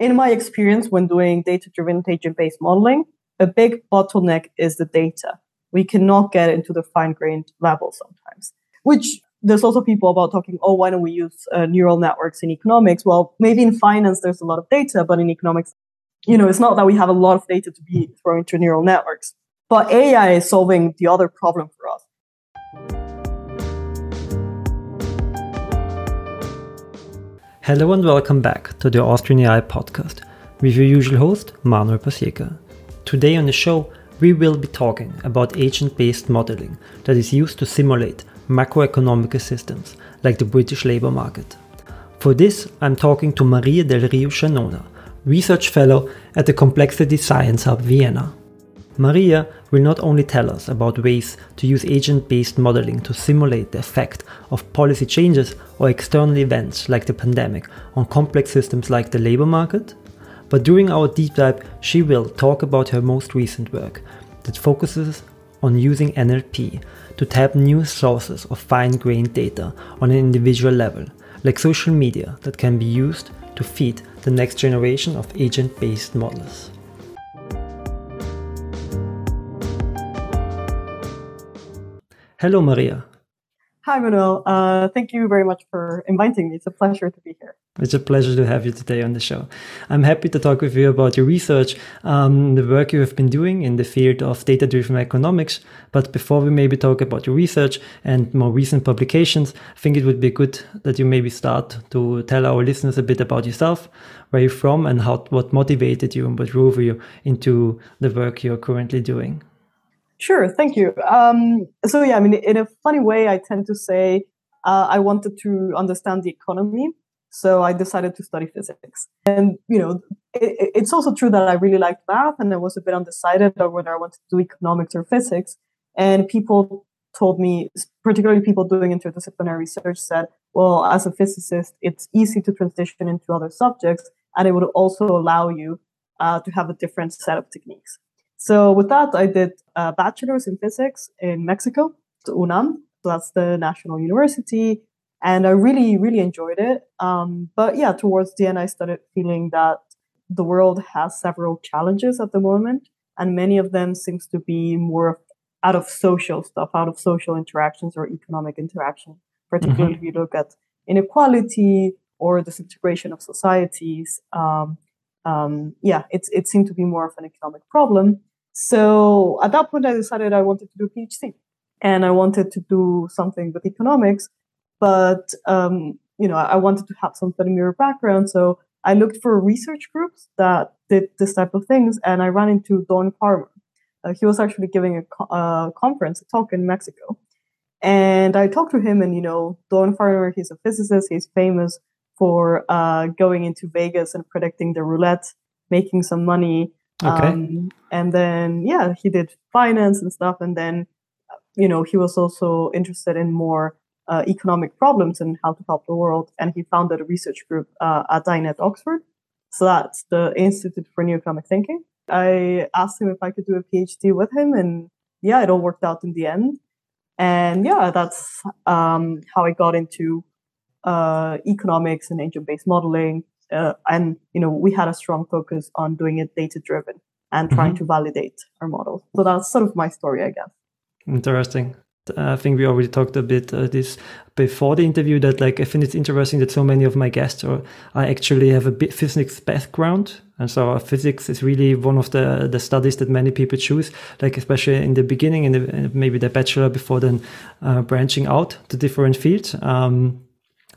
in my experience, when doing data driven agent based modeling, a big bottleneck is the data. We cannot get into the fine grained level sometimes, which there's also people about talking, oh, why don't we use uh, neural networks in economics? Well, maybe in finance there's a lot of data, but in economics, you know, it's not that we have a lot of data to be thrown into neural networks. But AI is solving the other problem for us. Hello and welcome back to the Austrian AI podcast with your usual host, Manuel Pasieka. Today on the show, we will be talking about agent based modeling that is used to simulate macroeconomic systems like the British labour market. For this, I'm talking to Maria del Rio Chanona, research fellow at the Complexity Science Hub Vienna. Maria will not only tell us about ways to use agent based modeling to simulate the effect of policy changes or external events like the pandemic on complex systems like the labor market, but during our deep dive, she will talk about her most recent work that focuses on using NLP to tap new sources of fine grained data on an individual level, like social media, that can be used to feed the next generation of agent based models. Hello, Maria. Hi, Manuel. Uh, thank you very much for inviting me. It's a pleasure to be here. It's a pleasure to have you today on the show. I'm happy to talk with you about your research, um, the work you have been doing in the field of data driven economics. But before we maybe talk about your research and more recent publications, I think it would be good that you maybe start to tell our listeners a bit about yourself, where you're from, and how what motivated you and what drove you into the work you're currently doing. Sure, thank you. Um, so yeah, I mean, in a funny way, I tend to say uh, I wanted to understand the economy, so I decided to study physics. And you know, it, it's also true that I really liked math, and I was a bit undecided on whether I wanted to do economics or physics. And people told me, particularly people doing interdisciplinary research, said, well, as a physicist, it's easy to transition into other subjects, and it would also allow you uh, to have a different set of techniques. So with that, I did a bachelor's in physics in Mexico, to UNAM. So that's the national university. And I really, really enjoyed it. Um, but yeah, towards the end, I started feeling that the world has several challenges at the moment. And many of them seems to be more out of social stuff, out of social interactions or economic interaction, particularly mm-hmm. if you look at inequality or disintegration of societies. Um, um, yeah, it's, it seemed to be more of an economic problem. So at that point, I decided I wanted to do a PhD and I wanted to do something with economics, but, um, you know, I wanted to have some familiar background. So I looked for research groups that did this type of things and I ran into Doyne Farmer. Uh, he was actually giving a co- uh, conference, a talk in Mexico. And I talked to him and, you know, Doyne Farmer, he's a physicist. He's famous for uh, going into Vegas and predicting the roulette, making some money Okay. Um, and then, yeah, he did finance and stuff. And then, you know, he was also interested in more uh, economic problems and how to help the world. And he founded a research group uh, at INET Oxford. So that's the Institute for New Economic Thinking. I asked him if I could do a PhD with him. And yeah, it all worked out in the end. And yeah, that's um, how I got into uh, economics and agent based modeling uh, and you know we had a strong focus on doing it data driven and trying mm-hmm. to validate our models so that's sort of my story i guess. Interesting. I think we already talked a bit uh, this before the interview that like I think it's interesting that so many of my guests are I actually have a bit physics background. And so physics is really one of the the studies that many people choose like especially in the beginning in the maybe the bachelor before then uh, branching out to different fields. Um,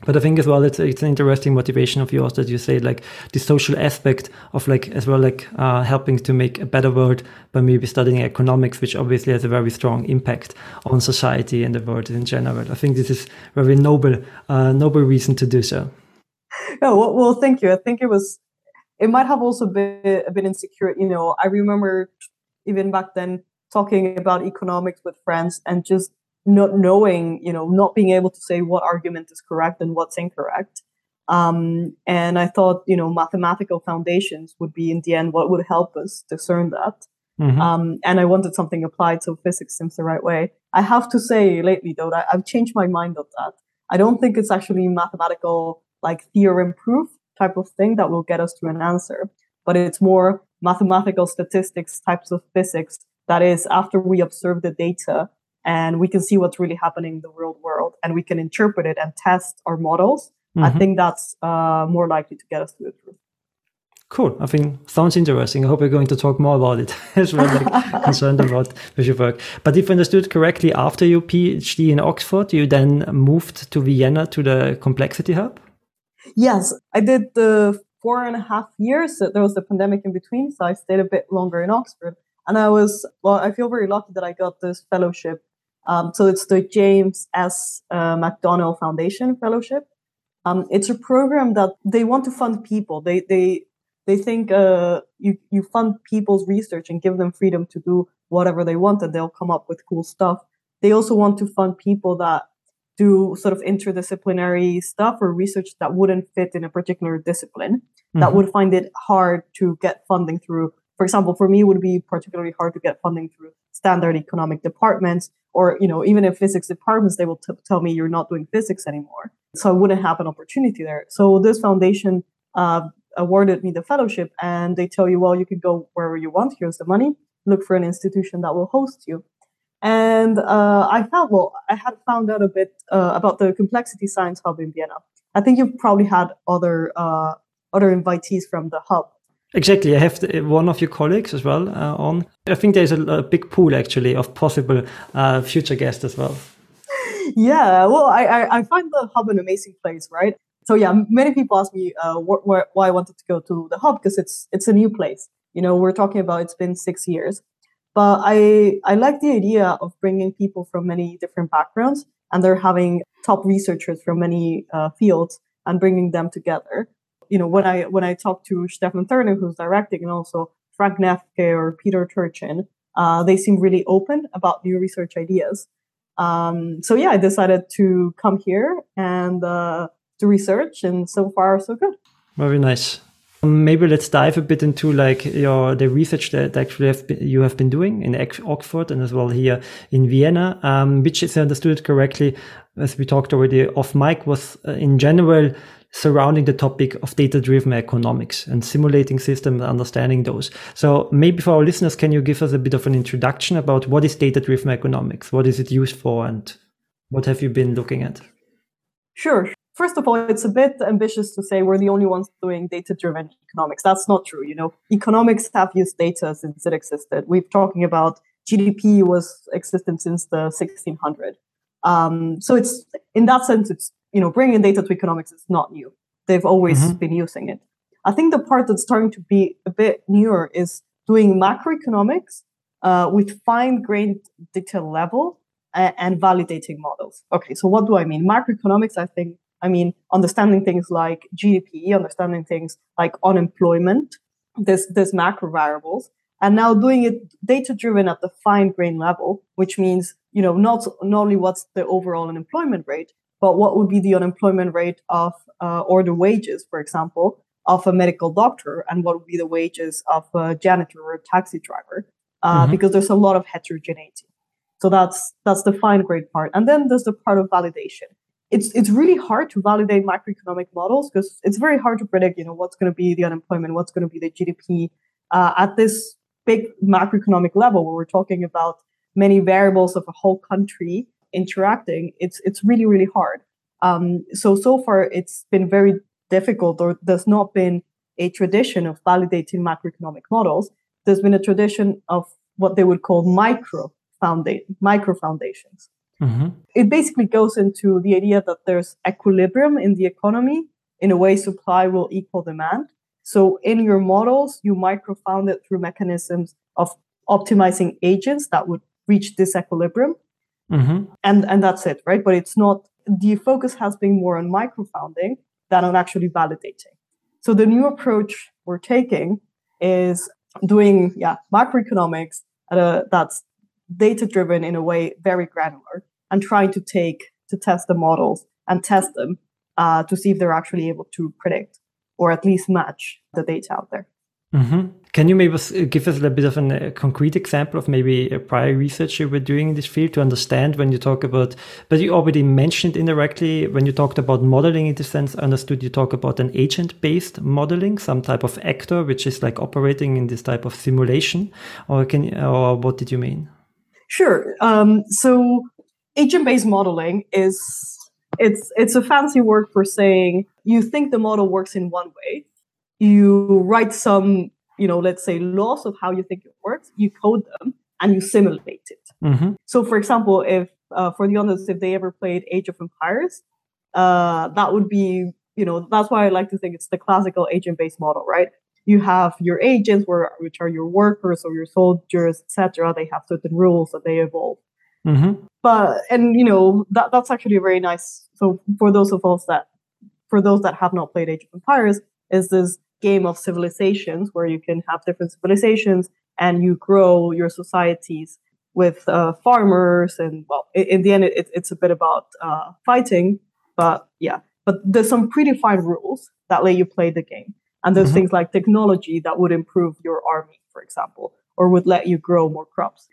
but I think as well, it's it's an interesting motivation of yours that you say like the social aspect of like as well like uh, helping to make a better world by maybe studying economics, which obviously has a very strong impact on society and the world in general. I think this is very noble, uh, noble reason to do so. No, well, well, thank you. I think it was. It might have also been a bit insecure. You know, I remember even back then talking about economics with friends and just not knowing, you know, not being able to say what argument is correct and what's incorrect. Um, and I thought, you know, mathematical foundations would be in the end what would help us discern that. Mm-hmm. Um, and I wanted something applied, so physics seems the right way. I have to say lately though that I've changed my mind on that. I don't think it's actually mathematical like theorem proof. type of thing that will get us to an answer, but it's more mathematical statistics types of physics. That is, after we observe the data and we can see what's really happening in the real world and we can interpret it and test our models, mm-hmm. I think that's uh, more likely to get us to the truth. Cool. I think sounds interesting. I hope we're going to talk more about it as well, like concerned about your work. But if I understood correctly, after your PhD in Oxford, you then moved to Vienna to the Complexity Hub? Yes, I did the four and a half years. There was the pandemic in between, so I stayed a bit longer in Oxford. And I was, well, I feel very lucky that I got this fellowship. Um, so it's the James S. Uh, McDonnell Foundation Fellowship. Um, it's a program that they want to fund people. They, they, they think uh, you you fund people's research and give them freedom to do whatever they want, and they'll come up with cool stuff. They also want to fund people that do sort of interdisciplinary stuff or research that wouldn't fit in a particular discipline mm-hmm. that would find it hard to get funding through. For example, for me, it would be particularly hard to get funding through standard economic departments, or you know, even in physics departments, they will t- tell me you're not doing physics anymore. So I wouldn't have an opportunity there. So this foundation uh, awarded me the fellowship and they tell you, well, you can go wherever you want. Here's the money. Look for an institution that will host you. And uh, I found, well, I had found out a bit uh, about the Complexity Science Hub in Vienna. I think you've probably had other uh, other invitees from the hub. Exactly. I have the, one of your colleagues as well uh, on. I think there's a, a, big pool actually of possible uh, future guests as well. Yeah, well, I, I, I find the hub an amazing place, right? so yeah, many people ask me uh, wh- wh- why I wanted to go to the hub because it's it's a new place. You know, we're talking about it's been six years, but I I like the idea of bringing people from many different backgrounds and they're having top researchers from many uh, fields and bringing them together. You know, when I when I talk to Stefan Thurner, who's directing, and also Frank Neffke or Peter Turchin, uh, they seem really open about new research ideas. Um, so yeah, I decided to come here and uh, to research, and so far so good. Very nice. Um, maybe let's dive a bit into like your the research that actually have been, you have been doing in Oxford and as well here in Vienna, um, which, if I understood correctly, as we talked already off mic, was uh, in general surrounding the topic of data-driven economics and simulating systems, and understanding those. So maybe for our listeners, can you give us a bit of an introduction about what is data-driven economics? What is it used for, and what have you been looking at? Sure. First of all, it's a bit ambitious to say we're the only ones doing data-driven economics. That's not true. You know, economics have used data since it existed. We're talking about GDP was existent since the 1600. Um, so it's in that sense, it's you know, bringing data to economics is not new. They've always mm-hmm. been using it. I think the part that's starting to be a bit newer is doing macroeconomics uh, with fine-grained detail level and, and validating models. Okay, so what do I mean? Macroeconomics, I think, I mean, understanding things like GDP, understanding things like unemployment, this, this macro variables, and now doing it data driven at the fine grain level, which means, you know, not, not only what's the overall unemployment rate, but what would be the unemployment rate of, uh, or the wages, for example, of a medical doctor, and what would be the wages of a janitor or a taxi driver, uh, mm-hmm. because there's a lot of heterogeneity. So that's that's the fine grain part, and then there's the part of validation. It's it's really hard to validate macroeconomic models because it's very hard to predict, you know, what's going to be the unemployment, what's going to be the GDP uh, at this big macroeconomic level where we're talking about many variables of a whole country interacting. It's it's really really hard. Um, so so far it's been very difficult, or there's not been a tradition of validating macroeconomic models. There's been a tradition of what they would call micro foundation, micro foundations. Mm-hmm. It basically goes into the idea that there's equilibrium in the economy. In a way, supply will equal demand. So in your models, you microfound it through mechanisms of optimizing agents that would reach this equilibrium. Mm-hmm. And, and that's it, right? But it's not, the focus has been more on microfounding than on actually validating. So the new approach we're taking is doing, yeah, macroeconomics a, that's data driven in a way, very granular, and trying to take to test the models and test them uh, to see if they're actually able to predict or at least match the data out there. Mm-hmm. Can you maybe give us a bit of a concrete example of maybe a prior research you were doing in this field to understand when you talk about, but you already mentioned indirectly when you talked about modeling in the sense, understood you talk about an agent based modeling, some type of actor which is like operating in this type of simulation, or can, or what did you mean? Sure. Um, so agent based modeling is it's it's a fancy word for saying you think the model works in one way you write some you know, let's say laws of how you think it works, you code them and you simulate it. Mm-hmm. So, for example, if uh, for the others, if they ever played Age of Empires, uh, that would be, you know, that's why I like to think it's the classical agent-based model, right? You have your agents, where, which are your workers or your soldiers, etc. They have certain rules that they evolve. Mm-hmm. But and you know that that's actually very nice. So for those of us that, for those that have not played Age of Empires, is this game of civilizations where you can have different civilizations and you grow your societies with uh, farmers and well in, in the end it, it's a bit about uh, fighting but yeah. But there's some predefined rules that let you play the game. And there's mm-hmm. things like technology that would improve your army for example or would let you grow more crops.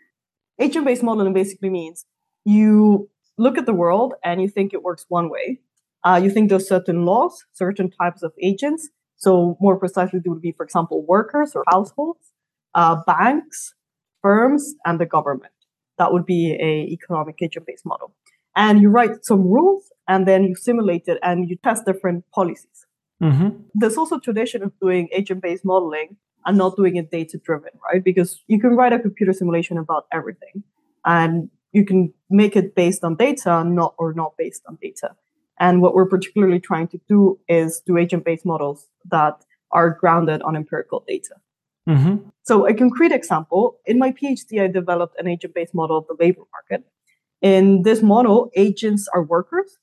Agent-based modeling basically means you look at the world and you think it works one way. Uh, you think there's certain laws certain types of agents so more precisely, it would be, for example, workers or households, uh, banks, firms, and the government. That would be a economic agent-based model. And you write some rules, and then you simulate it, and you test different policies. Mm-hmm. There's also tradition of doing agent-based modeling and not doing it data-driven, right? Because you can write a computer simulation about everything, and you can make it based on data, not or not based on data. And what we're particularly trying to do is do agent based models that are grounded on empirical data. Mm-hmm. So, a concrete example in my PhD, I developed an agent based model of the labor market. In this model, agents are workers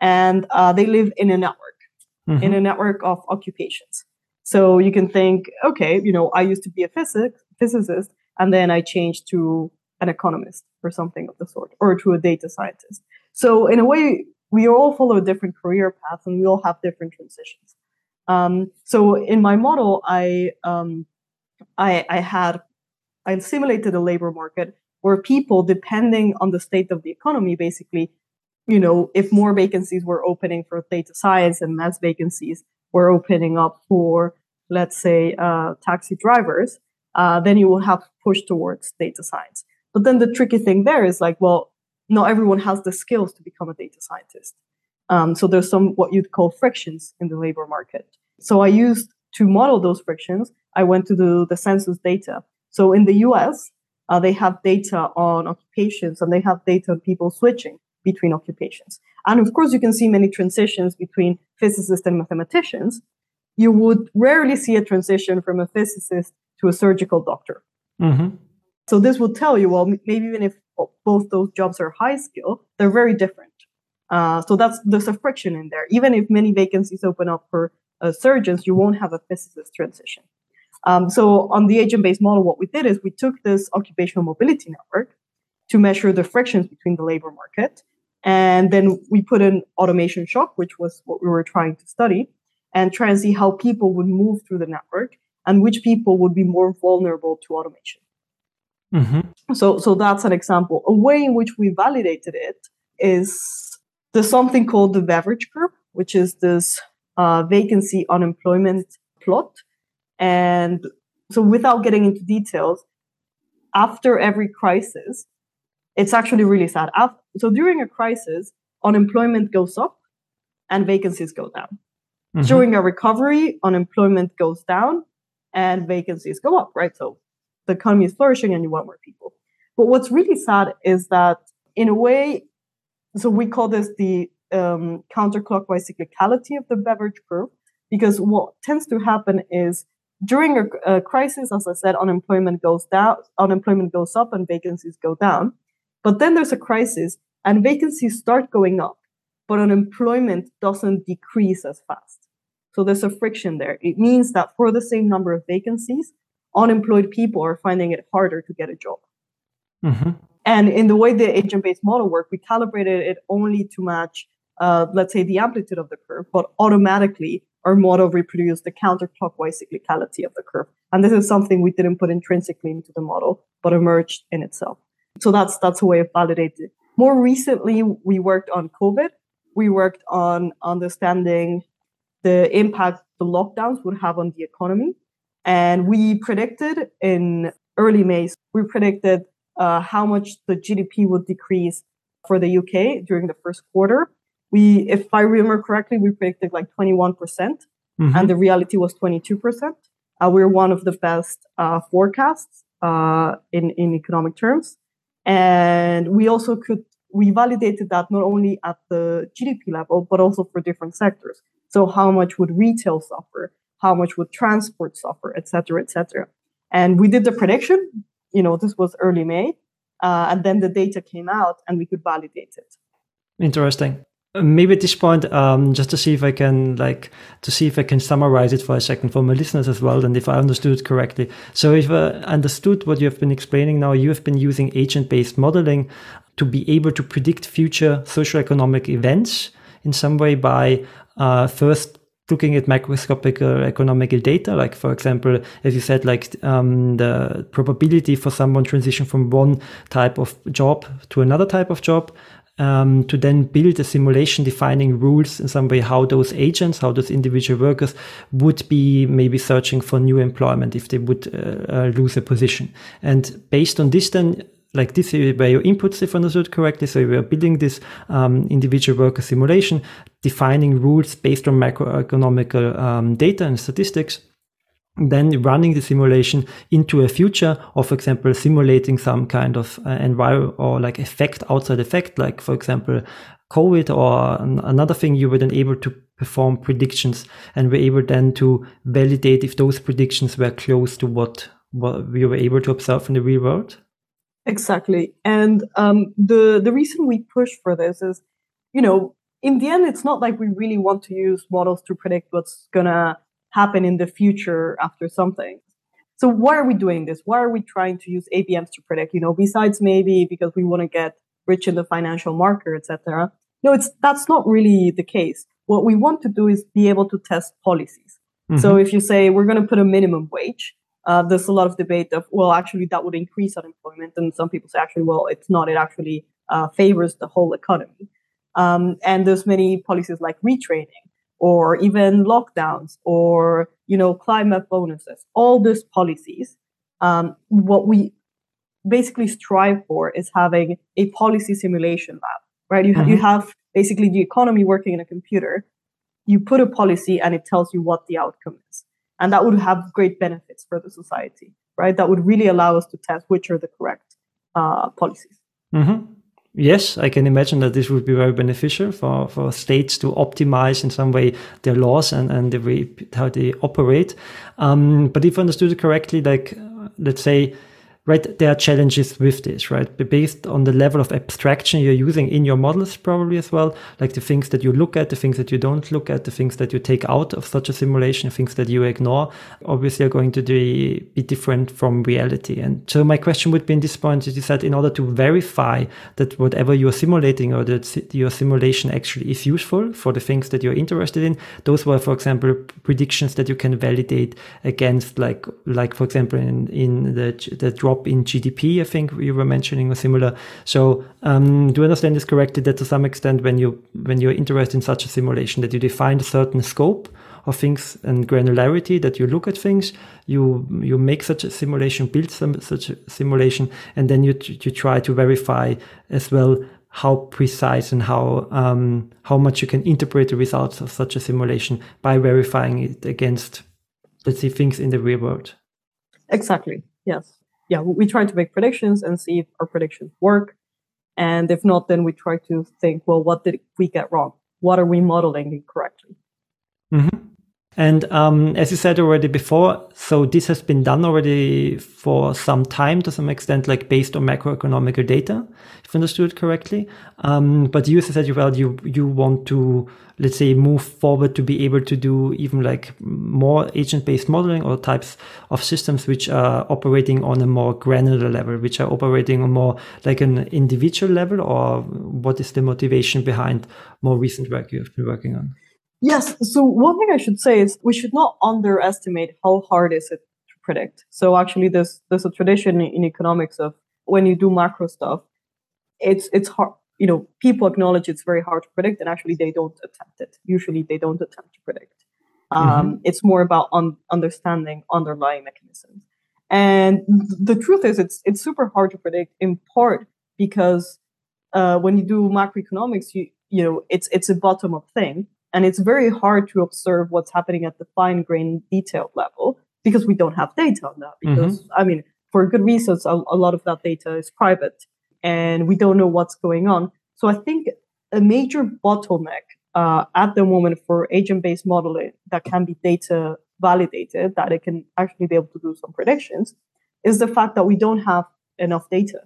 and uh, they live in a network, mm-hmm. in a network of occupations. So, you can think, okay, you know, I used to be a physics, physicist and then I changed to an economist or something of the sort, or to a data scientist. So, in a way, we all follow different career paths and we all have different transitions. Um, so in my model, I, um, I, I had I simulated a labor market where people, depending on the state of the economy, basically, you know, if more vacancies were opening for data science and less vacancies were opening up for, let's say, uh, taxi drivers, uh, then you will have pushed towards data science. But then the tricky thing there is like, well, not everyone has the skills to become a data scientist. Um, so there's some what you'd call frictions in the labor market. So I used to model those frictions. I went to the, the census data. So in the US, uh, they have data on occupations and they have data on people switching between occupations. And of course, you can see many transitions between physicists and mathematicians. You would rarely see a transition from a physicist to a surgical doctor. Mm-hmm. So this will tell you, well, maybe even if both those jobs are high skill, they're very different. Uh, so that's there's a friction in there. Even if many vacancies open up for uh, surgeons, you won't have a physicist transition. Um, so on the agent-based model, what we did is we took this occupational mobility network to measure the frictions between the labor market, and then we put in automation shock, which was what we were trying to study, and try and see how people would move through the network and which people would be more vulnerable to automation. Mm-hmm. So, so that's an example. A way in which we validated it is there's something called the Beveridge curve, which is this uh, vacancy unemployment plot. And so, without getting into details, after every crisis, it's actually really sad. After, so, during a crisis, unemployment goes up and vacancies go down. Mm-hmm. During a recovery, unemployment goes down and vacancies go up, right? So the economy is flourishing and you want more people. But what's really sad is that, in a way, so we call this the um, counterclockwise cyclicality of the Beveridge curve, because what tends to happen is during a, a, crisis, as I said, unemployment goes down, unemployment goes up, and vacancies go down. But then there's a crisis, and vacancies start going up, but unemployment doesn't decrease as fast. So there's a friction there. It means that for the same number of vacancies, unemployed people are finding it harder to get a job. Mm-hmm. And in the way the agent-based model worked, we calibrated it only to match, uh, let's say, the amplitude of the curve, but automatically our model reproduced the counterclockwise cyclicality of the curve. And this is something we didn't put intrinsically into the model, but emerged in itself. So that's that's a way of validating. More recently, we worked on COVID. We worked on understanding the impact the lockdowns would have on the economy. And we predicted in early May, we predicted uh, how much the GDP would decrease for the UK during the first quarter. We, if I remember correctly, we predicted like 21%, percent mm hmm and the reality was 22%. Uh, we're one of the best uh, forecasts uh, in, in economic terms. And we also could, we validated that not only at the GDP level, but also for different sectors. So how much would retail suffer? How much would transport suffer, et cetera, et cetera. And we did the prediction, you know, this was early May. Uh, and then the data came out and we could validate it. Interesting maybe at this point um, just to see if i can like to see if i can summarize it for a second for my listeners as well and if i understood correctly so if i understood what you have been explaining now you have been using agent based modeling to be able to predict future social economic events in some way by uh, first looking at macroscopic economical data, like for example, as you said, like um, the probability for someone transition from one type of job to another type of job, um, to then build a simulation defining rules in some way how those agents, how those individual workers would be maybe searching for new employment if they would uh, uh, lose a position. And based on this, then like this where your inputs, if understood correctly. So we are building this um, individual worker simulation, defining rules based on macroeconomical um, data and statistics then running the simulation into a future or for example simulating some kind of uh, environment or like effect outside effect like for example covid or an- another thing you were then able to perform predictions and were able then to validate if those predictions were close to what, what we were able to observe in the real world exactly and um, the the reason we push for this is you know in the end it's not like we really want to use models to predict what's gonna happen in the future after something. So why are we doing this? Why are we trying to use ABMs to predict? You know, besides maybe because we want to get rich in the financial market, etc. No, it's that's not really the case. What we want to do is be able to test policies. Mm-hmm. So if you say we're going to put a minimum wage, uh, there's a lot of debate of well, actually that would increase unemployment, and some people say actually, well, it's not. It actually uh, favors the whole economy. Um, and there's many policies like retraining or even lockdowns or you know climate bonuses all these policies um, what we basically strive for is having a policy simulation lab right you, mm-hmm. you have basically the economy working in a computer you put a policy and it tells you what the outcome is and that would have great benefits for the society right? That would really allow us to test which are the correct uh, policies. Mm-hmm. Yes, I can imagine that this would be very beneficial for, for states to optimize in some way their laws and, and the way how they operate. Um, but if I understood it correctly, like let's say right? There are challenges with this, right? Based on the level of abstraction you're using in your models, probably as well, like the things that you look at, the things that you don't look at, the things that you take out of such a simulation, things that you ignore, obviously are going to be, different from reality. And so my question would be in this point is that in order to verify that whatever you're simulating or that your simulation actually is useful for the things that you're interested in, those were, for example, predictions that you can validate against, like, like for example, in, in the, the drop drop in GDP, I think you were mentioning or similar. So um, do I understand this correctly that to some extent when you when you're interested in such a simulation that you define a certain scope of things and granularity that you look at things, you you make such a simulation, build some such a simulation, and then you you try to verify as well how precise and how um, how much you can interpret the results of such a simulation by verifying it against let's say things in the real world. Exactly. Yes yeah, we try to make predictions and see if our predictions work. And if not, then we try to think, well, what did we get wrong? What are we modeling incorrectly? Mm-hmm. And um, as you said already before, so this has been done already for some time to some extent, like based on macroeconomical data, if understood correctly. Um, but you said well, you you want to let's say move forward to be able to do even like more agent-based modeling or types of systems which are operating on a more granular level, which are operating on more like an individual level, or what is the motivation behind more recent work you have been working on? Yes. So one thing I should say is we should not underestimate how hard is it to predict. So actually, there's there's a tradition in economics of when you do macro stuff, it's it's hard. You know, people acknowledge it's very hard to predict, and actually they don't attempt it. Usually, they don't attempt to predict. Um, mm-hmm. It's more about un- understanding underlying mechanisms. And the truth is, it's it's super hard to predict in part because uh, when you do macroeconomics, you you know it's it's a bottom up thing and it's very hard to observe what's happening at the fine grained detailed level because we don't have data on that. Because, mm-hmm. I mean, for good reasons, a, a, lot of that data is private and we don't know what's going on. So I think a major bottleneck uh, at the moment for agent based modeling that can be data validated, that it can actually be able to do some predictions, is the fact that we don't have enough data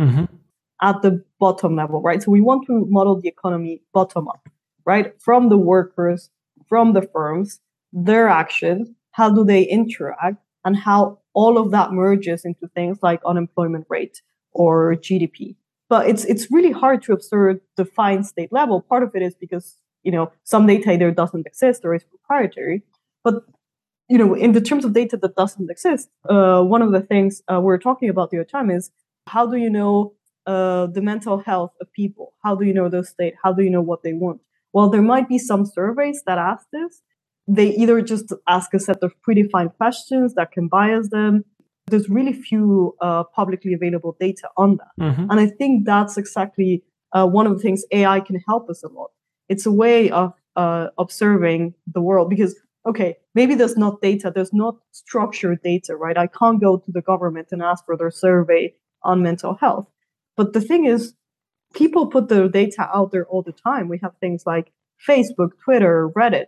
mm-hmm. at the bottom level, right? So we want to model the economy bottom up right? From the workers, from the firms, their actions, how do they interact, and how all of that merges into things like unemployment rate or GDP. But it's it's really hard to observe the fine state level. Part of it is because you know some data either doesn't exist or is proprietary. But you know, in the terms of data that doesn't exist, uh, one of the things uh, we're talking about the other time is how do you know uh, the mental health of people? How do you know their state? How do you know what they want? Well, there might be some surveys that ask this. They either just ask a set of predefined questions that can bias them. There's really few uh, publicly available data on that. Mm-hmm. And I think that's exactly uh, one of the things AI can help us a lot. It's a way of uh, observing the world because, okay, maybe there's not data, there's not structured data, right? I can't go to the government and ask for their survey on mental health. But the thing is, people put their data out there all the time. We have things like Facebook, Twitter, Reddit,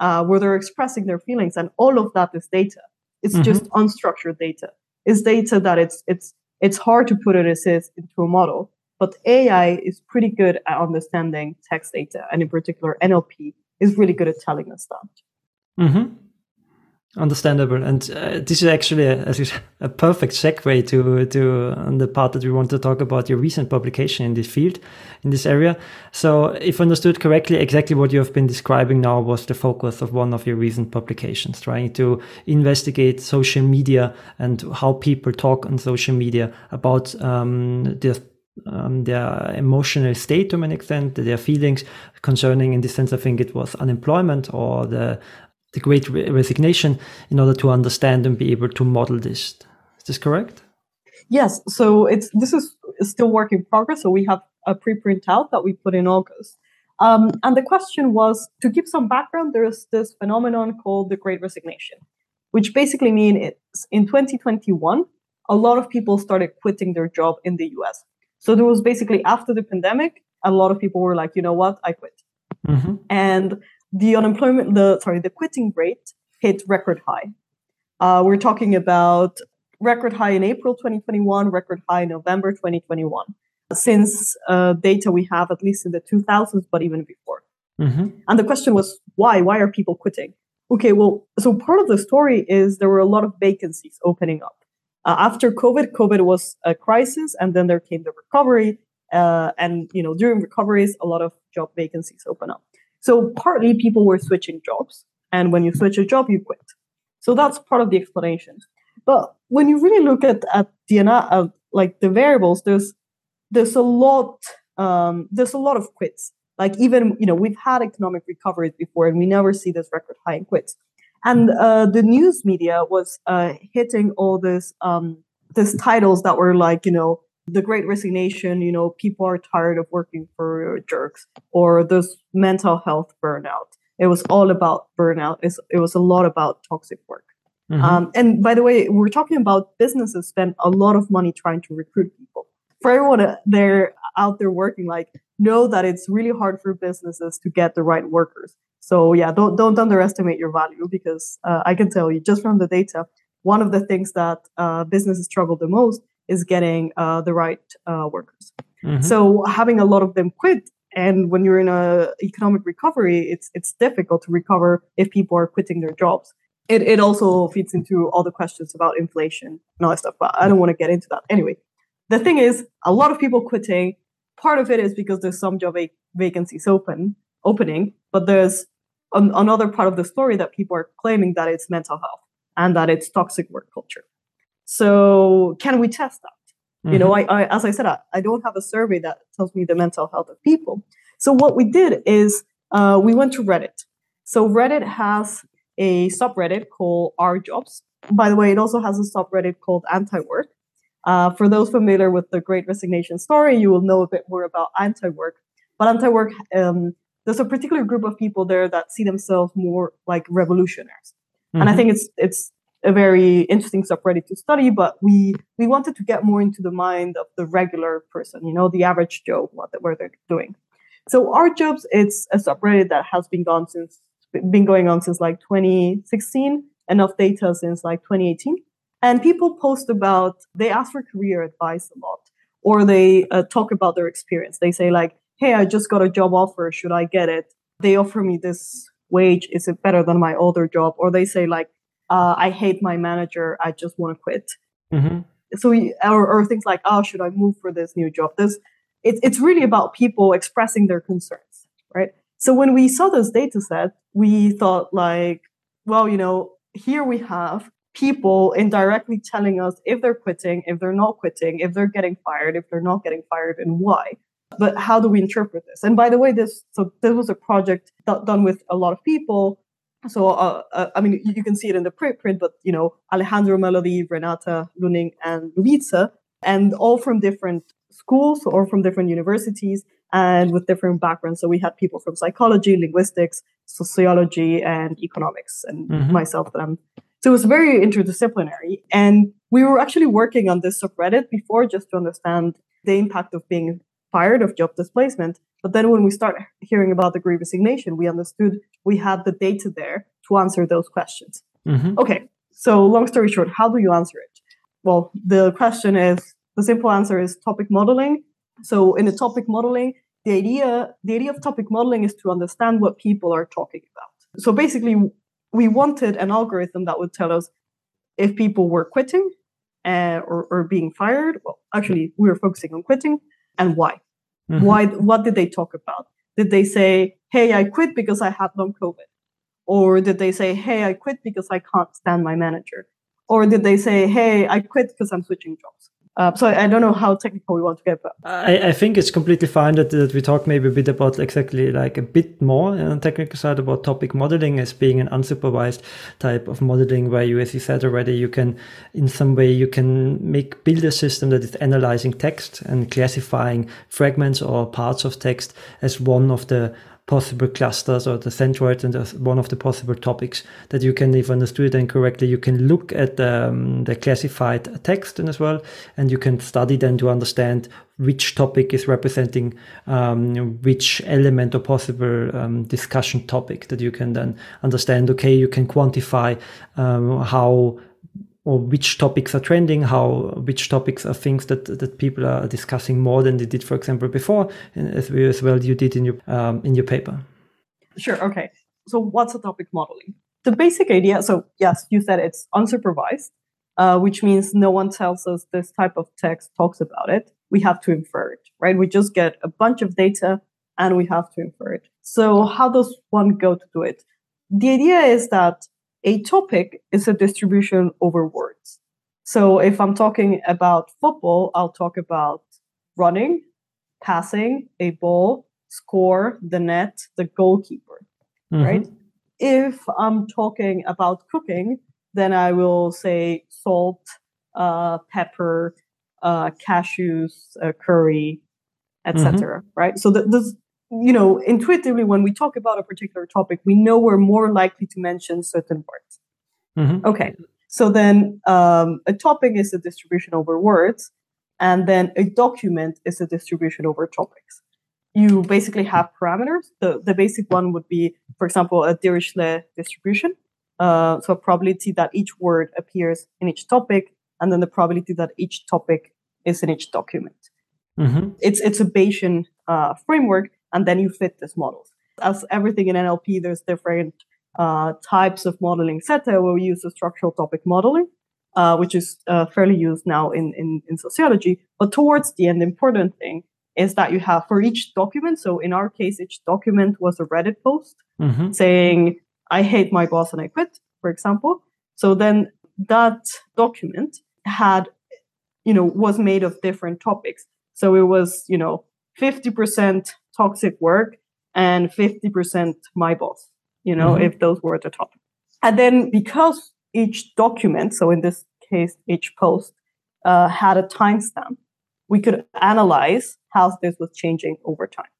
uh, where they're expressing their feelings, and all of that is data. It's mm-hmm. just unstructured data. It's data that it's it's it's hard to put it as is into a model. But AI is pretty good at understanding text data, and in particular, NLP is really good at telling us that. Mm-hmm. Understandable, and uh, this is actually a, a, perfect segue to to the part that we want to talk about your recent publication in this field, in this area. So, if understood correctly, exactly what you have been describing now was the focus of one of your recent publications, trying to investigate social media and how people talk on social media about um, their um, their emotional state to an extent, their feelings concerning, in this sense, I think it was unemployment or the the great resignation in order to understand and be able to model this. Is this correct? Yes. So it's this is still work in progress. So we have a preprint out that we put in August. Um, and the question was to give some background, there's this phenomenon called the Great Resignation, which basically means it's in 2021, a lot of people started quitting their job in the US. So there was basically after the pandemic, a lot of people were like, you know what, I quit. Mm-hmm. And the unemployment, the sorry, the quitting rate hit record high. Uh, we're talking about record high in April 2021, record high in November 2021. Since uh, data we have at least in the 2000s, but even before. Mm-hmm. And the question was why? Why are people quitting? Okay, well, so part of the story is there were a lot of vacancies opening up. Uh, after COVID, COVID was a crisis, and then there came the recovery. Uh, and you know, during recoveries, a lot of job vacancies open up. So partly people were switching jobs, and when you switch a job, you quit. So that's part of the explanation. But when you really look at at the uh, like the variables, there's there's a lot um, there's a lot of quits. Like even you know we've had economic recoveries before, and we never see this record high in quits. And uh, the news media was uh, hitting all this um, these titles that were like you know the great resignation, you know, people are tired of working for jerks, or this mental health burnout. It was all about burnout. It's, it was a lot about toxic work. Mm-hmm. Um, and by the way, we're talking about businesses spend a lot of money trying to recruit people. For everyone there out there working, like know that it's really hard for businesses to get the right workers. So yeah, don't don't underestimate your value because uh, I can tell you just from the data, one of the things that uh, businesses struggle the most is getting uh, the right uh, workers. Mm-hmm. So having a lot of them quit, and when you're in a economic recovery, it's it's difficult to recover if people are quitting their jobs. It it also feeds into all the questions about inflation and all that stuff, but I don't want to get into that. Anyway, the thing is, a lot of people quitting. Part of it is because there's some job vacancies open opening, but there's an, another part of the story that people are claiming that it's mental health and that it's toxic work culture. So can we test that? Mm-hmm. You know, mm-hmm. I, I, as I said, I, I, don't have a survey that tells me the mental health of people. So what we did is uh, we went to Reddit. So Reddit has a subreddit called R Jobs. By the way, it also has a subreddit called Anti Work. Uh, for those familiar with the Great Resignation story, you will know a bit more about anti work. But anti work, um, there's a particular group of people there that see themselves more like revolutionaries. Mm-hmm. And I mm-hmm. think it's it's a very interesting subreddit to study, but we we wanted to get more into the mind of the regular person, you know, the average Joe, what where they're doing. So R Jobs, it's a subreddit that has been gone since been going on since like 2016, enough data since like 2018. And people post about, they ask for career advice a lot, or they uh, talk about their experience. They say, like, hey, I just got a job offer. Should I get it? They offer me this wage. Is it better than my older job? Or they say, like, uh, I hate my manager. I just want to quit. Mm-hmm. So, or, or things like, oh, should I move for this new job? This, it, it's really about people expressing their concerns, right? So when we saw this data set, we thought like, well, you know, here we have people indirectly telling us if they're quitting, if they're not quitting, if they're getting fired, if they're not getting fired, and why. But how do we interpret this? And by the way, this so this was a project done with a lot of people. So uh, uh, I mean, you can see it in the preprint, but you know, Alejandro Melody, Renata Luning, and Ljubica, and all from different schools or from different universities and with different backgrounds. So we had people from psychology, linguistics, sociology, and economics, and mm-hmm. myself. That I'm so it was very interdisciplinary. And we were actually working on this subreddit before just to understand the impact of being fired of job displacement. But then when we start hearing about the Great Resignation, we understood we had the data there to answer those questions. Mm-hmm. Okay, so long story short, how do you answer it? Well, the question is the simple answer is topic modeling so in the topic modeling, the idea the idea of topic modeling is to understand what people are talking about. So basically, we wanted an algorithm that would tell us if people were quitting uh, or, or being fired. Well, actually, we were focusing on quitting and why. Mm-hmm. Why? What did they talk about? Did they say, "Hey, I quit because I had long COVID," or did they say, "Hey, I quit because I can't stand my manager," or did they say, "Hey, I quit because I'm switching jobs"? Uh, so I don't know how technical we want to get, but I, I think it's completely fine that, that we talk maybe a bit about exactly like a bit more on the technical side about topic modeling as being an unsupervised type of modeling where you, as you said already, you can in some way you can make build a system that is analyzing text and classifying fragments or parts of text as one of the possible clusters or the centroids and one of the possible topics that you can, if understood then correctly, you can look at um, the classified text as well, and you can study then to understand which topic is representing um, which element or possible um, discussion topic that you can then understand. Okay, you can quantify um, how or which topics are trending, how which topics are things that that people are discussing more than they did, for example, before, as, well as well you did in your um, in your paper. Sure. Okay. So what's a topic modeling? The basic idea. So yes, you said it's unsupervised, uh, which means no one tells us this type of text talks about it. We have to infer it, right? We just get a bunch of data and we have to infer it. So how does one go to do it? The idea is that a topic is a distribution over words. So if I'm talking about football, I'll talk about running, passing, a ball, score, the net, the goalkeeper, mm-hmm. right? If I'm talking about cooking, then I will say salt, uh, pepper, uh, cashews, uh, curry, etc. Mm-hmm. Right? So th- this you know, intuitively, when we talk about a particular topic, we know we're more likely to mention certain words. Mm-hmm. Okay. So then um, a topic is a distribution over words, and then a document is a distribution over topics. You basically have parameters. The, the basic one would be, for example, a Dirichlet distribution. Uh, so a probability that each word appears in each topic, and then the probability that each topic is in each document. Mm-hmm. It's it's a Bayesian uh, framework and then you fit these models. As everything in NLP, there's different uh, types of modeling, etc. Where we use the structural topic modeling, uh, which is uh, fairly used now in, in, in sociology. But towards the end, the important thing is that you have for each document. So in our case, each document was a Reddit post Mm-hmm. saying, I hate my boss and I quit, for example. So then that document had, you know, was made of different topics. So it was, you know, 50% toxic work and 50% my boss, you know, Mhm. if those were the top. And then because each document, so in this case, each post, uh, had a timestamp, we could analyze how this was changing over time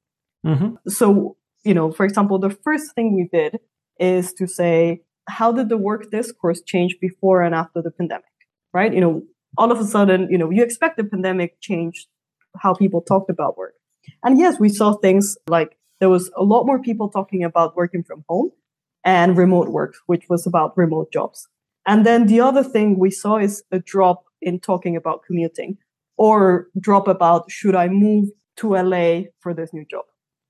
Mm-hmm. so you know for example the first thing we did is to say how did the work discourse change before and after the pandemic right you know all of a sudden you know you expect the pandemic changed how people talked about work and yes we saw things like there was a lot more people talking about working from home and remote work which was about remote jobs and then the other thing we saw is a drop in talking about commuting or drop about should i move to la for this new job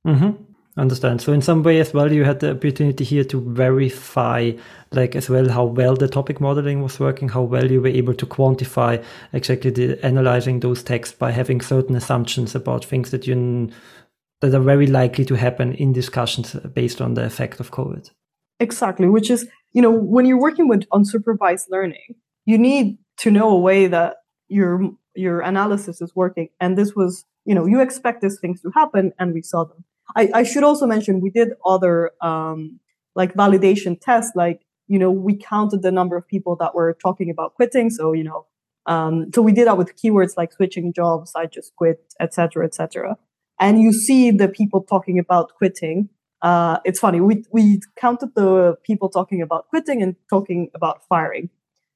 Mm-hmm. Understand. So in some way as well, you had the opportunity here to verify, like as well, how well the topic modeling was working, how well you were able to quantify exactly the analyzing those texts by having certain assumptions about things that you that are very likely to happen in discussions based on the effect of COVID. Exactly, which is, you know, when you're working with unsupervised learning, you need to know a way that your your analysis is working. And this was, you know, you expect these things to happen, and we saw them. I, I should also mention we did other um, like validation tests, like you know, we counted the number of people that were talking about quitting. So you know, um, so we did that with keywords like switching jobs, I just quit, etc., etc. And you see the people talking about quitting uh, it's funny. We we counted the people talking about quitting and talking about firing.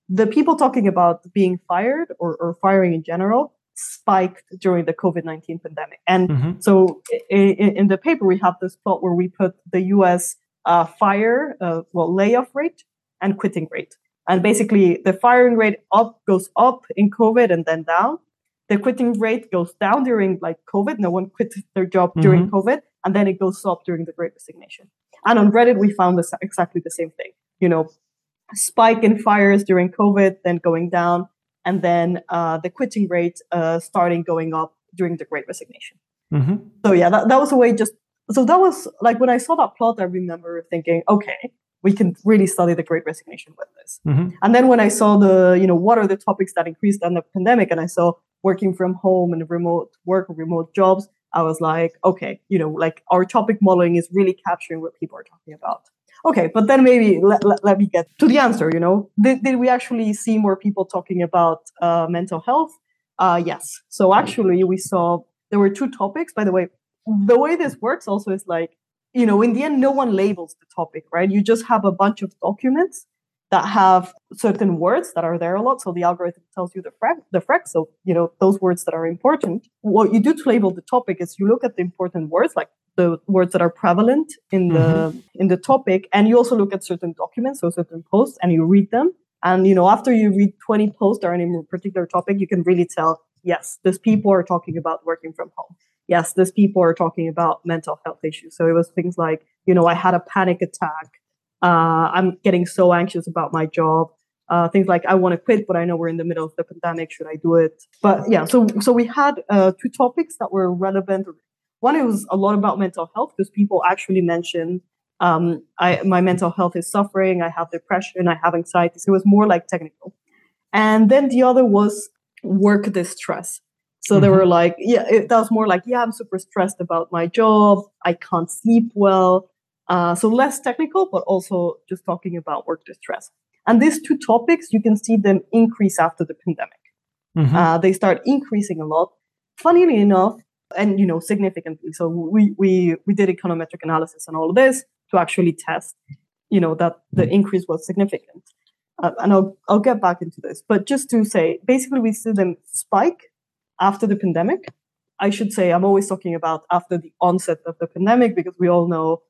The people talking about being fired or, or firing in general spiked during the COVID nineteen pandemic. And Mhm. so in, in the paper we have this plot where we put the U.S. Uh, fire uh, well layoff rate and quitting rate. And basically, the firing rate up goes up in COVID and then down. The quitting rate goes down during like COVID. No one quit their job during COVID, and then it goes up during the Great Resignation. And on Reddit, we found this, exactly the same thing. You know, spike in fires during COVID, then going down, and then uh, the quitting rate uh, starting going up during the Great Resignation. Mm-hmm. So yeah, that, that was a way just so that was like when I saw that plot, I remember thinking, okay, we can really study the Great Resignation with this. Mm-hmm. And then when I saw the, you know, what are the topics that increased in the pandemic, and I saw working from home and remote work, remote jobs, I was like, okay, you know, like our topic modeling is really capturing what people are talking about. Okay, but then maybe let, let, let me get to the answer, you know. Did, did we actually see more people talking about uh, mental health? Uh, yes. So actually, we saw there were two topics. By the way, the way this works also is like, you know, in the end, no one labels the topic, right? You just have a bunch of documents that have certain words that are there a lot. So the algorithm tells you the frag, the frag. So, you know, those words that are important. What you do to label the topic is you look at the important words, like the words that are prevalent in the in the topic, and you also look at certain documents, so certain posts, and you read them. And you know, after you read 20 posts on any particular topic, you can really tell, yes, these people are talking about working from home. Yes, these people are talking about mental health issues. So it was things like, you know, I had a panic attack uh, I'm getting so anxious about my job. Uh, things like I want to quit, but I know we're in the middle of the pandemic. Should I do it? But yeah, so so we had uh, two topics that were relevant. One it was a lot about mental health because people actually mentioned um, I my mental health is suffering. I have depression. I have anxiety. So it was more like technical. And then the other was work distress. So they Mhm. were like, yeah, it, that was more like, yeah, I'm super stressed about my job. I can't sleep well. Uh, so less technical, but also just talking about work distress. And these two topics, you can see them increase after the pandemic. Mm-hmm. Uh, they start increasing a lot. Funnily enough, and you know significantly. So we we we did econometric analysis and all of this to actually test, you know, that the increase was significant. Uh, and I'll I'll get back into this, but just to say, basically we see them spike after the pandemic. I should say I'm always talking about after the onset of the pandemic because we all know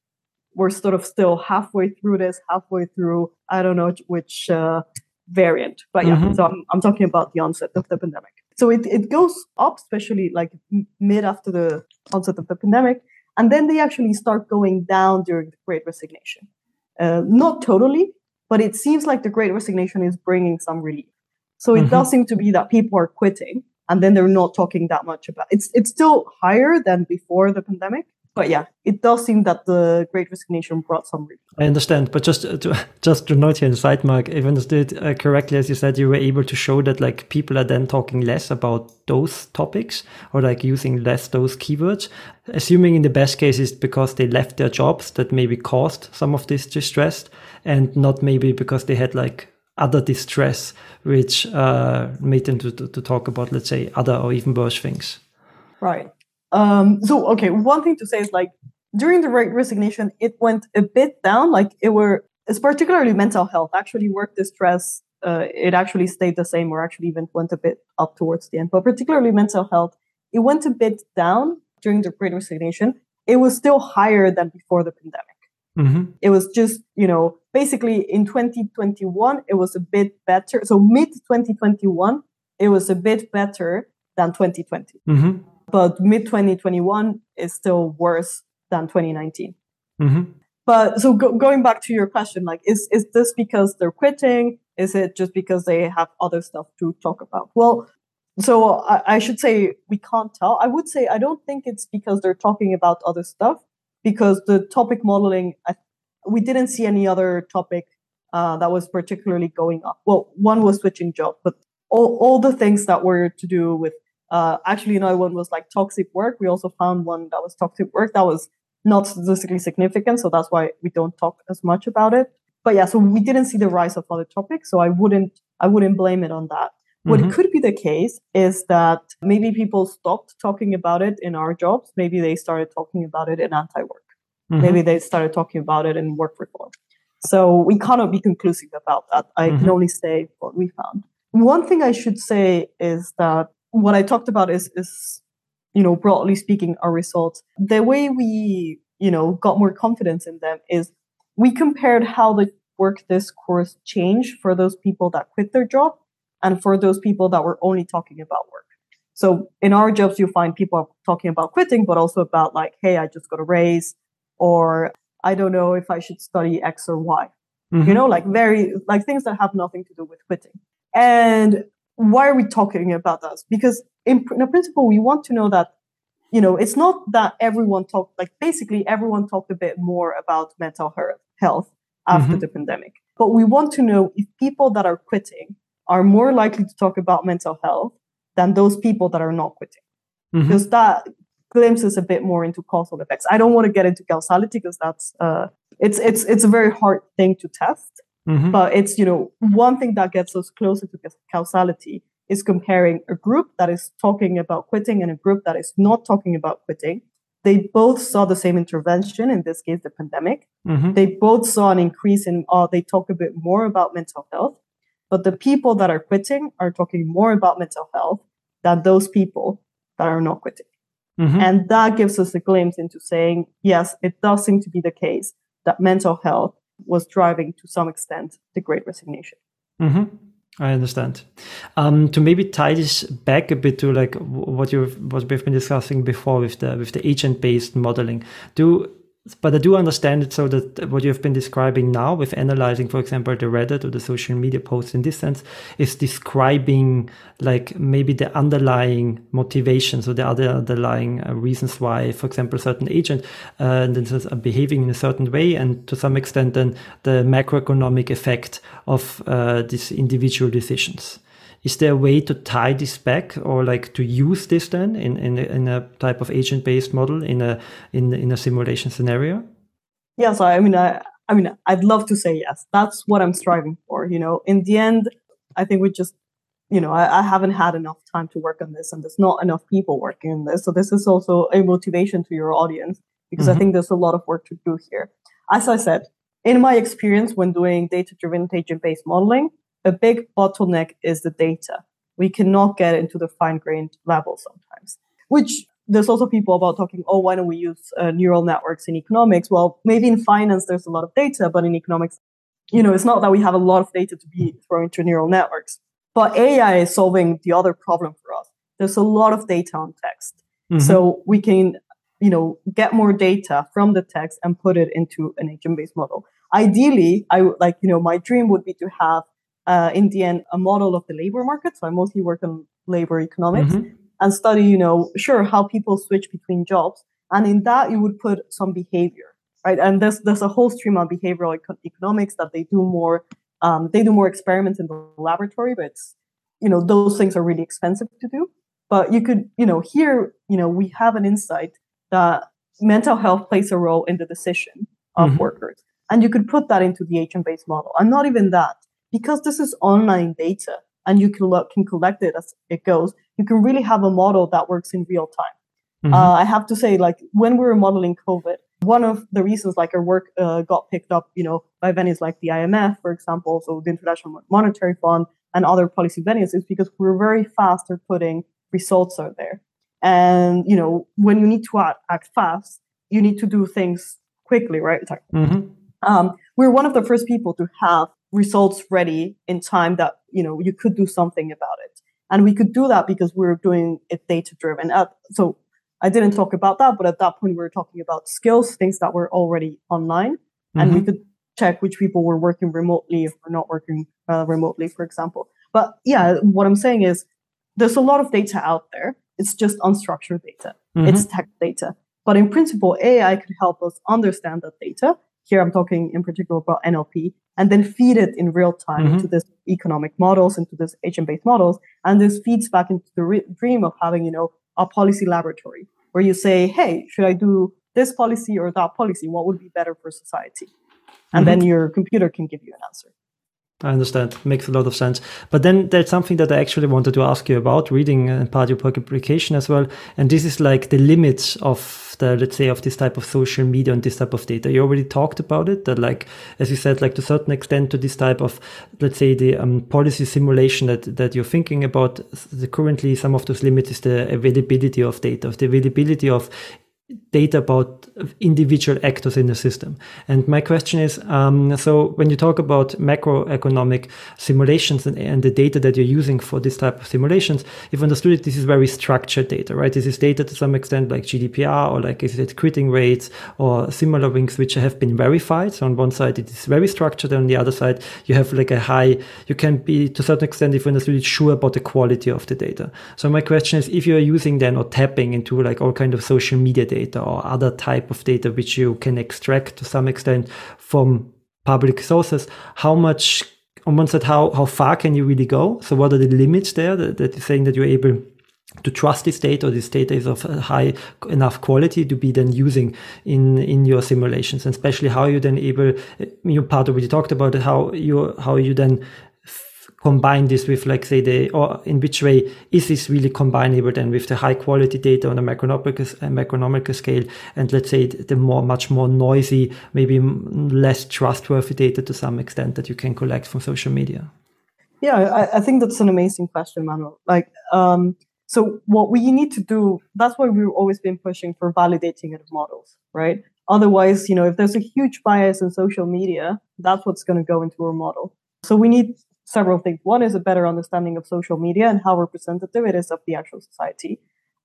we're sort of still halfway through this, halfway through I don't know which uh, variant, but yeah. Mhm. So I'm, I'm talking about the onset of the pandemic. So it, it goes up, especially like mid after the onset of the pandemic, and then they actually start going down during the Great Resignation. Uh, not totally, but it seems like the Great Resignation is bringing some relief. So it Mhm. does seem to be that people are quitting, and then they're not talking that much about it's it's still higher than before the pandemic but yeah it does seem that the great resignation brought some relief i understand but just to just to note here in side mark if i understood uh, correctly as you said you were able to show that like people are then talking less about those topics or like using less those keywords assuming in the best case is because they left their jobs that maybe caused some of this distress and not maybe because they had like other distress which uh, made them to, to, to, talk about, let's say, other or even worse things. Right. Um, so, okay, one thing to say is like during the Resignation, it went a bit down. Like it were, it's particularly mental health. Actually, work distress, uh, it actually stayed the same, or actually even went a bit up towards the end. But particularly mental health, it went a bit down during the Great Resignation. It was still higher than before the pandemic. Mm-hmm. It was just, you know, basically in 2021, it was a bit better. So mid 2021, it was a bit better than 2020. Mm-hmm. But mid 2021 is still worse than 2019. Mm-hmm. But so go, going back to your question, like, is, is this because they're quitting? Is it just because they have other stuff to talk about? Well, so I, I should say we can't tell. I would say I don't think it's because they're talking about other stuff because the topic modeling, we didn't see any other topic uh, that was particularly going up. Well, one was switching job, but all, all the things that were to do with uh, actually another one was like toxic work. We also found one that was toxic work that was not statistically significant, so that's why we don't talk as much about it. But yeah, so we didn't see the rise of other topics, so I wouldn't I wouldn't blame it on that. What mm-hmm. could be the case is that maybe people stopped talking about it in our jobs. Maybe they started talking about it in anti work. Mm-hmm. Maybe they started talking about it in work reform. So we cannot be conclusive about that. I mm-hmm. can only say what we found. One thing I should say is that what I talked about is, is, you know, broadly speaking, our results. The way we, you know, got more confidence in them is we compared how the work this course changed for those people that quit their job and for those people that were only talking about work. So in our jobs, you find people talking about quitting, but also about like, hey, I just got a raise, or I don't know if I should study X or Y. Mm-hmm. You know, like very like things that have nothing to do with quitting. And why are we talking about this? Because in, in principle, we want to know that you know it's not that everyone talked like basically everyone talked a bit more about mental health after mm-hmm. the pandemic but we want to know if people that are quitting are more likely to talk about mental health than those people that are not quitting. Mm-hmm. Because that glimpses a bit more into causal effects. I don't want to get into causality because that's uh, it's it's it's a very hard thing to test. Mm-hmm. But it's you know one thing that gets us closer to causality is comparing a group that is talking about quitting and a group that is not talking about quitting. They both saw the same intervention, in this case, the pandemic. Mm-hmm. They both saw an increase in, uh, they talk a bit more about mental health. But the people that are quitting are talking more about mental health than those people that are not quitting. Mm-hmm. And that gives us a glimpse into saying, yes, it does seem to be the case that mental health was driving to some extent the great resignation. Mm-hmm. I understand. Um, to maybe tie this back a bit to like what you what we've been discussing before with the with the agent based modeling. Do but I do understand it so that what you've been describing now with analyzing, for example, the Reddit or the social media posts in this sense is describing like maybe the underlying motivations or the other underlying uh, reasons why, for example, certain agent uh, are behaving in a certain way and to some extent then the macroeconomic effect of uh, these individual decisions is there a way to tie this back or like to use this then in, in, in a type of agent based model in a in, in a simulation scenario? Yes i mean i i mean i'd love to say yes. That's what i'm striving for you know? In the end i think we just you know I, I haven't had enough time to work on this and there's not enough people working on this. So this is also a motivation to your audience because mm-hmm. i think there's a lot of work to do here. As i said in my experience when doing data driven agent based modeling a big bottleneck is the data. We cannot get into the fine grained level sometimes, which there's also people about talking, oh, why don't we use uh, neural networks in economics? Well, maybe in finance there's a lot of data, but in economics, you know, it's not that we have a lot of data to be thrown into neural networks. But AI is solving the other problem for us. There's a lot of data on text. Mm-hmm. So we can, you know, get more data from the text and put it into an agent-based model. Ideally, I would like, you know, my dream would be to have uh, in the end, a model of the labor market. So I mostly work on labor economics mm-hmm. and study, you know, sure, how people switch between jobs. And in that, you would put some behavior, right? And there's, there's a whole stream on behavioral economics that they do more, um, they do more experiments in the laboratory, but it's, you know, those things are really expensive to do. But you could, you know, here, you know, we have an insight that mental health plays a role in the decision of mm-hmm. workers. And you could put that into the agent based model. And not even that, because this is online data and you can, look, can collect it as it goes, you can really have a model that works in real time. Mm-hmm. Uh, I have to say, like when we were modeling COVID, one of the reasons like our work uh, got picked up, you know, by venues like the IMF, for example, so the International Monetary Fund and other policy venues is because we're very fast at putting results out there. And, you know, when you need to act, act fast, you need to do things quickly, right? Mm-hmm. Um, we're one of the first people to have results ready in time that, you know, you could do something about it. And we could do that because we are doing it data driven. Uh, so I didn't talk about that, but at that point we were talking about skills, things that were already online, mm-hmm. and we mm-hmm. could check which people were working remotely if we're not working uh, remotely, for example. But yeah, what I'm saying is there's a lot of data out there. It's just unstructured data. Mm-hmm. It's text data. But in principle, AI could help us understand that data. Here I'm talking in particular about NLP and then feed it in real time mm-hmm. into this economic models, into this agent-based models. And this feeds back into the re- dream of having, you know, a policy laboratory where you say, hey, should I do this policy or that policy? What would be better for society? And mm-hmm. then your computer can give you an answer. I understand. Makes a lot of sense. But then there's something that I actually wanted to ask you about, reading and uh, part of your publication as well. And this is like the limits of the, let's say, of this type of social media and this type of data. You already talked about it, that like, as you said, like to a certain extent to this type of, let's say, the um, policy simulation that, that you're thinking about. The, currently, some of those limits is the availability of data, of the availability of data about individual actors in the system. And my question is, um, so when you talk about macroeconomic simulations and, and, the data that you're using for this type of simulations, if understood it, this is very structured data, right? This is data to some extent like GDP or like is it quitting rates or similar things which have been verified. So on one side, it is very structured. And on the other side, you have like a high, you can be to certain extent, if understood it, sure about the quality of the data. So my question is, if you're using then or tapping into like all kind of social media data, data or other type of data which you can extract to some extent from public sources, how much on one side, how, how far can you really go? So what are the limits there that, that you're saying that you're able to trust this data or this data is of high enough quality to be then using in in your simulations and especially how you then able you part you talked about how you how you then combine this with like say the or in which way is this really combinable then with the high quality data on a macroeconomic scale and let's say the more much more noisy maybe less trustworthy data to some extent that you can collect from social media? Yeah i, I think that's an amazing question manuel. Like um, so what we need to do that's why we've always been pushing for validating of models right? Otherwise you know if there's a huge bias in social media that's what's going to go into our model. So we need several things. One is a better understanding of social media and how representative it is of the actual society.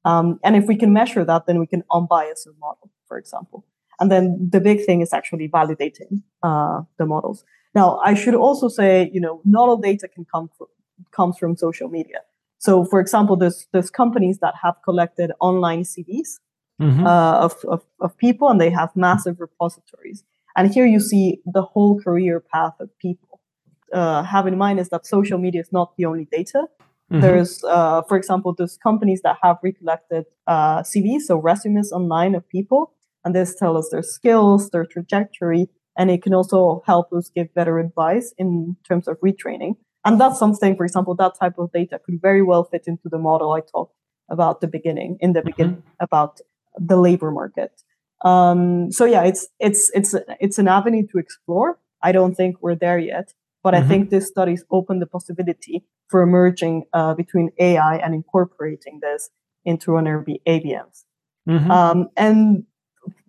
Um, and if we can measure that, then we can unbias a model, for example. And then the big thing is actually validating uh, the models. Now, I should also say, you know, not all data can come from, comes from social media. So, for example, there's there's companies that have collected online CVs mm-hmm. uh, of, of of people, and they have massive repositories. And here you see the whole career path of people uh, have in mind is that social media is not the only data. Mm-hmm. There's, uh, for example, there's companies that have recollected uh, CVs, so resumes online of people, and this tells us their skills, their trajectory, and it can also help us give better advice in terms of retraining. And that's something, for example, that type of data could very well fit into the model I talked about the beginning, in the mm-hmm. beginning about the labor market. Um, so yeah, it's it's it's it's an avenue to explore. I don't think we're there yet, but mm-hmm. I think these studies open the possibility for emerging uh, between AI and incorporating this into an ABMs. Mm-hmm. Um, and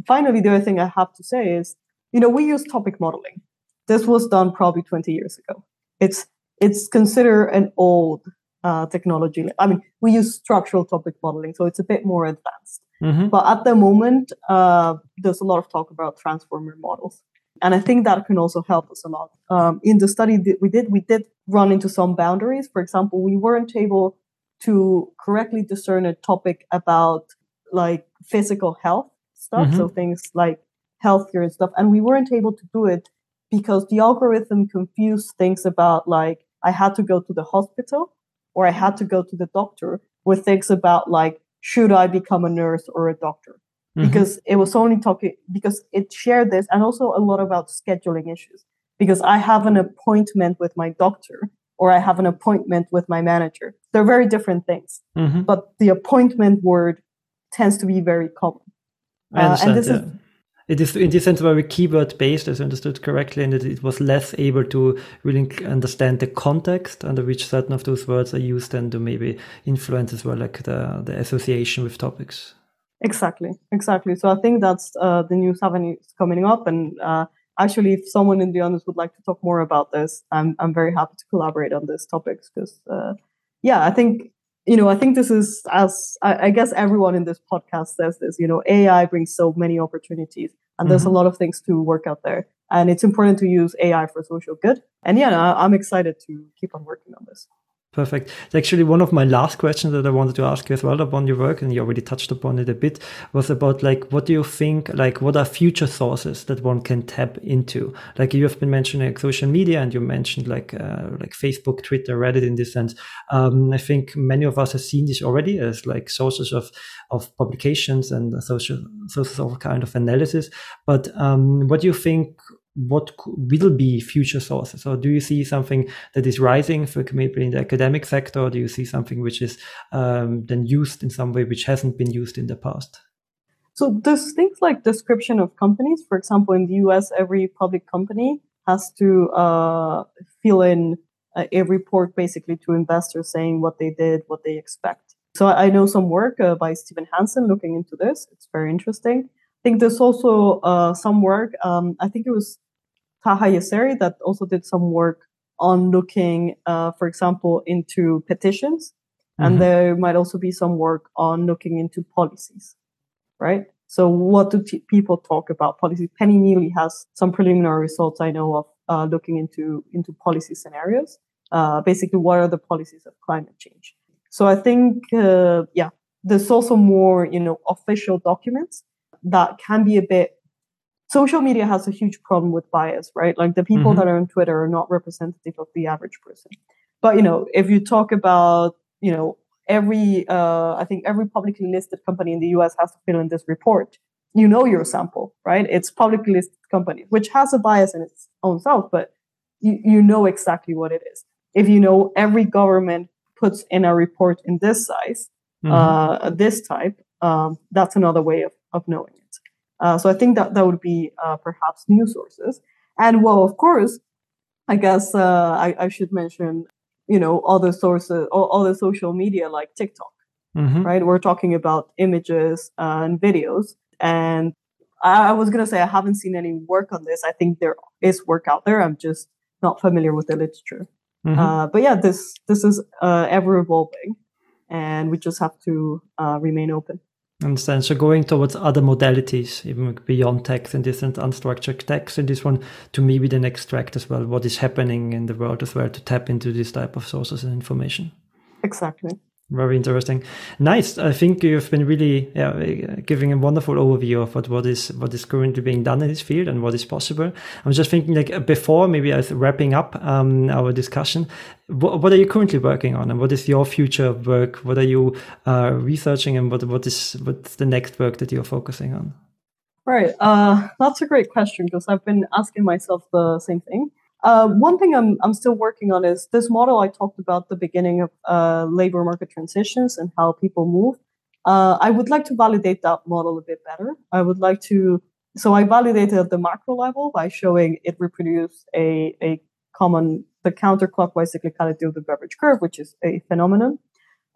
finally, the other thing I have to say is, you know, we use topic modeling. This was done probably 20 years ago. It's it's considered an old uh, technology. I mean, we use structural topic modeling, so it's a bit more advanced. Mm-hmm. But at the moment, uh, there's a lot of talk about transformer models. And I think that can also help us a lot. Um, in the study that we did, we did run into some boundaries. For example, we weren't able to correctly discern a topic about like physical health stuff, mm-hmm. so things like healthcare and stuff. And we weren't able to do it because the algorithm confused things about like I had to go to the hospital or I had to go to the doctor with things about like should I become a nurse or a doctor? Mm-hmm. Because it was only talking because it shared this and also a lot about scheduling issues. Because I have an appointment with my doctor or I have an appointment with my manager. They're very different things. Mm-hmm. But the appointment word tends to be very common. Uh, and this yeah. is it is in this sense very keyword based, as I understood correctly, and it was less able to really understand the context under which certain of those words are used and to maybe influence as well, like the, the association with topics. Exactly, exactly. So I think that's uh, the new avenues coming up. And uh, actually, if someone in the audience would like to talk more about this, I'm, I'm very happy to collaborate on these topics because, uh, yeah, I think you know, I think this is as I, I, guess everyone in this podcast says this, you know, AI brings so many opportunities and mm-hmm. there's a mm-hmm. lot of things to work out there. And it's important to use AI for social good. And yeah, I'm excited to keep on working on this. Perfect. Actually, one of my last questions that I wanted to ask you as well upon your work, and you already touched upon it a bit, was about like what do you think, like what are future sources that one can tap into? Like you have been mentioning like, social media, and you mentioned like uh, like Facebook, Twitter, Reddit. In this sense, um, I think many of us have seen this already as like sources of of publications and social sources of kind of analysis. But um, what do you think? What will be future sources? Or do you see something that is rising, for maybe in the academic sector? Or do you see something which is um, then used in some way which hasn't been used in the past? So there's things like description of companies. For example, in the US, every public company has to uh, fill in a, a, report basically to investors saying what they did, what they expect. So I know some work uh, by Stephen Hansen looking into this. It's very interesting. I think there's also uh, some work. Um, I think it was Taha Yasseri that also did some work on looking, uh, for example, into petitions. Mm-hmm. And there might also be some work on looking into policies, right? So what do t- people talk about policy? Penny Mealy has some preliminary results I know of uh, looking into into policy scenarios. Uh, basically, what are the policies of climate change? So I think, uh, yeah, there's also more, you know, official documents that can be a bit social media has a huge problem with bias, right? Like the people mm-hmm. that are on Twitter are not representative of the average person. But you know, if you talk about, you know, every uh, I think every publicly listed company in the US has to fill in this report. You know your sample, right? It's publicly listed company, which has a bias in its own self, but you, you know exactly what it is. If you know every government puts in a report in this size, mm-hmm. uh, this type, um, that's another way of, of knowing it. Uh, so I think that that would be uh, perhaps new sources. And well, of course, I guess uh, I, I, should mention, you know, other sources, all, the social media like TikTok, mm-hmm. right? We're talking about images and videos. And I, I was going to say I haven't seen any work on this. I think there is work out there. I'm just not familiar with the literature. Mm-hmm. Uh, but yeah, this this is uh, ever evolving, and we just have to uh, remain open. Understand. So going towards other modalities, even beyond text and different unstructured text, and this one to maybe then extract as well what is happening in the world as well to tap into this type of sources and information. Exactly. Very interesting. Nice. I think you've been really yeah, giving a wonderful overview of what, what is what is currently being done in this field and what is possible. I'm just thinking like before maybe as wrapping up um, our discussion, what, what, are you currently working on and what is your future work? What are you uh, researching and what what is what's the next work that you're focusing on? Right. Uh, that's a great question because I've been asking myself the same thing. Uh, one thing I'm, I'm still working on is this model I talked about the beginning of uh, labor market transitions and how people move. Uh, I would like to validate that model a bit better. I would like to, so I validated at the macro level by showing it reproduced a, a common, the counterclockwise cyclicality of the Beveridge curve, which is a phenomenon.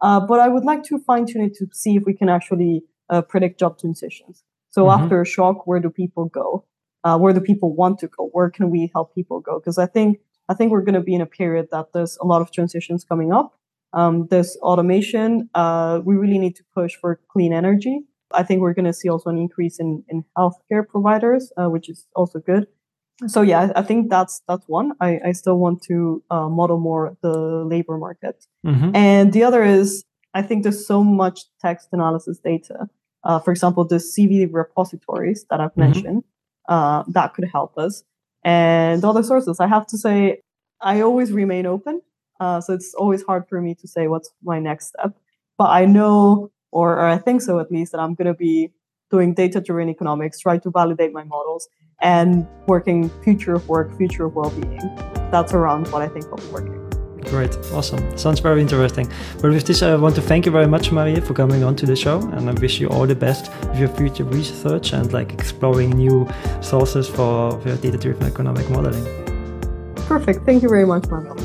Uh, but I would like to fine tune it to see if we can actually uh, predict job transitions. So mm-hmm. after a shock, where do people go? Uh, where do people want to go where can we help people go because i think i think we're going to be in a period that there's a lot of transitions coming up um, there's automation uh, we really need to push for clean energy i think we're going to see also an increase in, in healthcare providers uh, which is also good so yeah, I think that's that's one. I, I still want to uh, model more the labor market, mm-hmm. and the other is I think there's so much text analysis data. Uh, for example, the CV repositories that I've mm-hmm. mentioned uh, that could help us, and other sources. I have to say, I always remain open, uh, so it's always hard for me to say what's my next step. But I know, or, or I think so at least, that I'm going to be doing data-driven economics, try to validate my models, and working future of work, future of well-being. That's around what I think I'll be working. Great, awesome. Sounds very interesting. But with this, I want to thank you very much, Maria, for coming on to the show, and I wish you all the best with your future research and like exploring new sources for, for data-driven economic modeling. Perfect. Thank you very much, Manuel.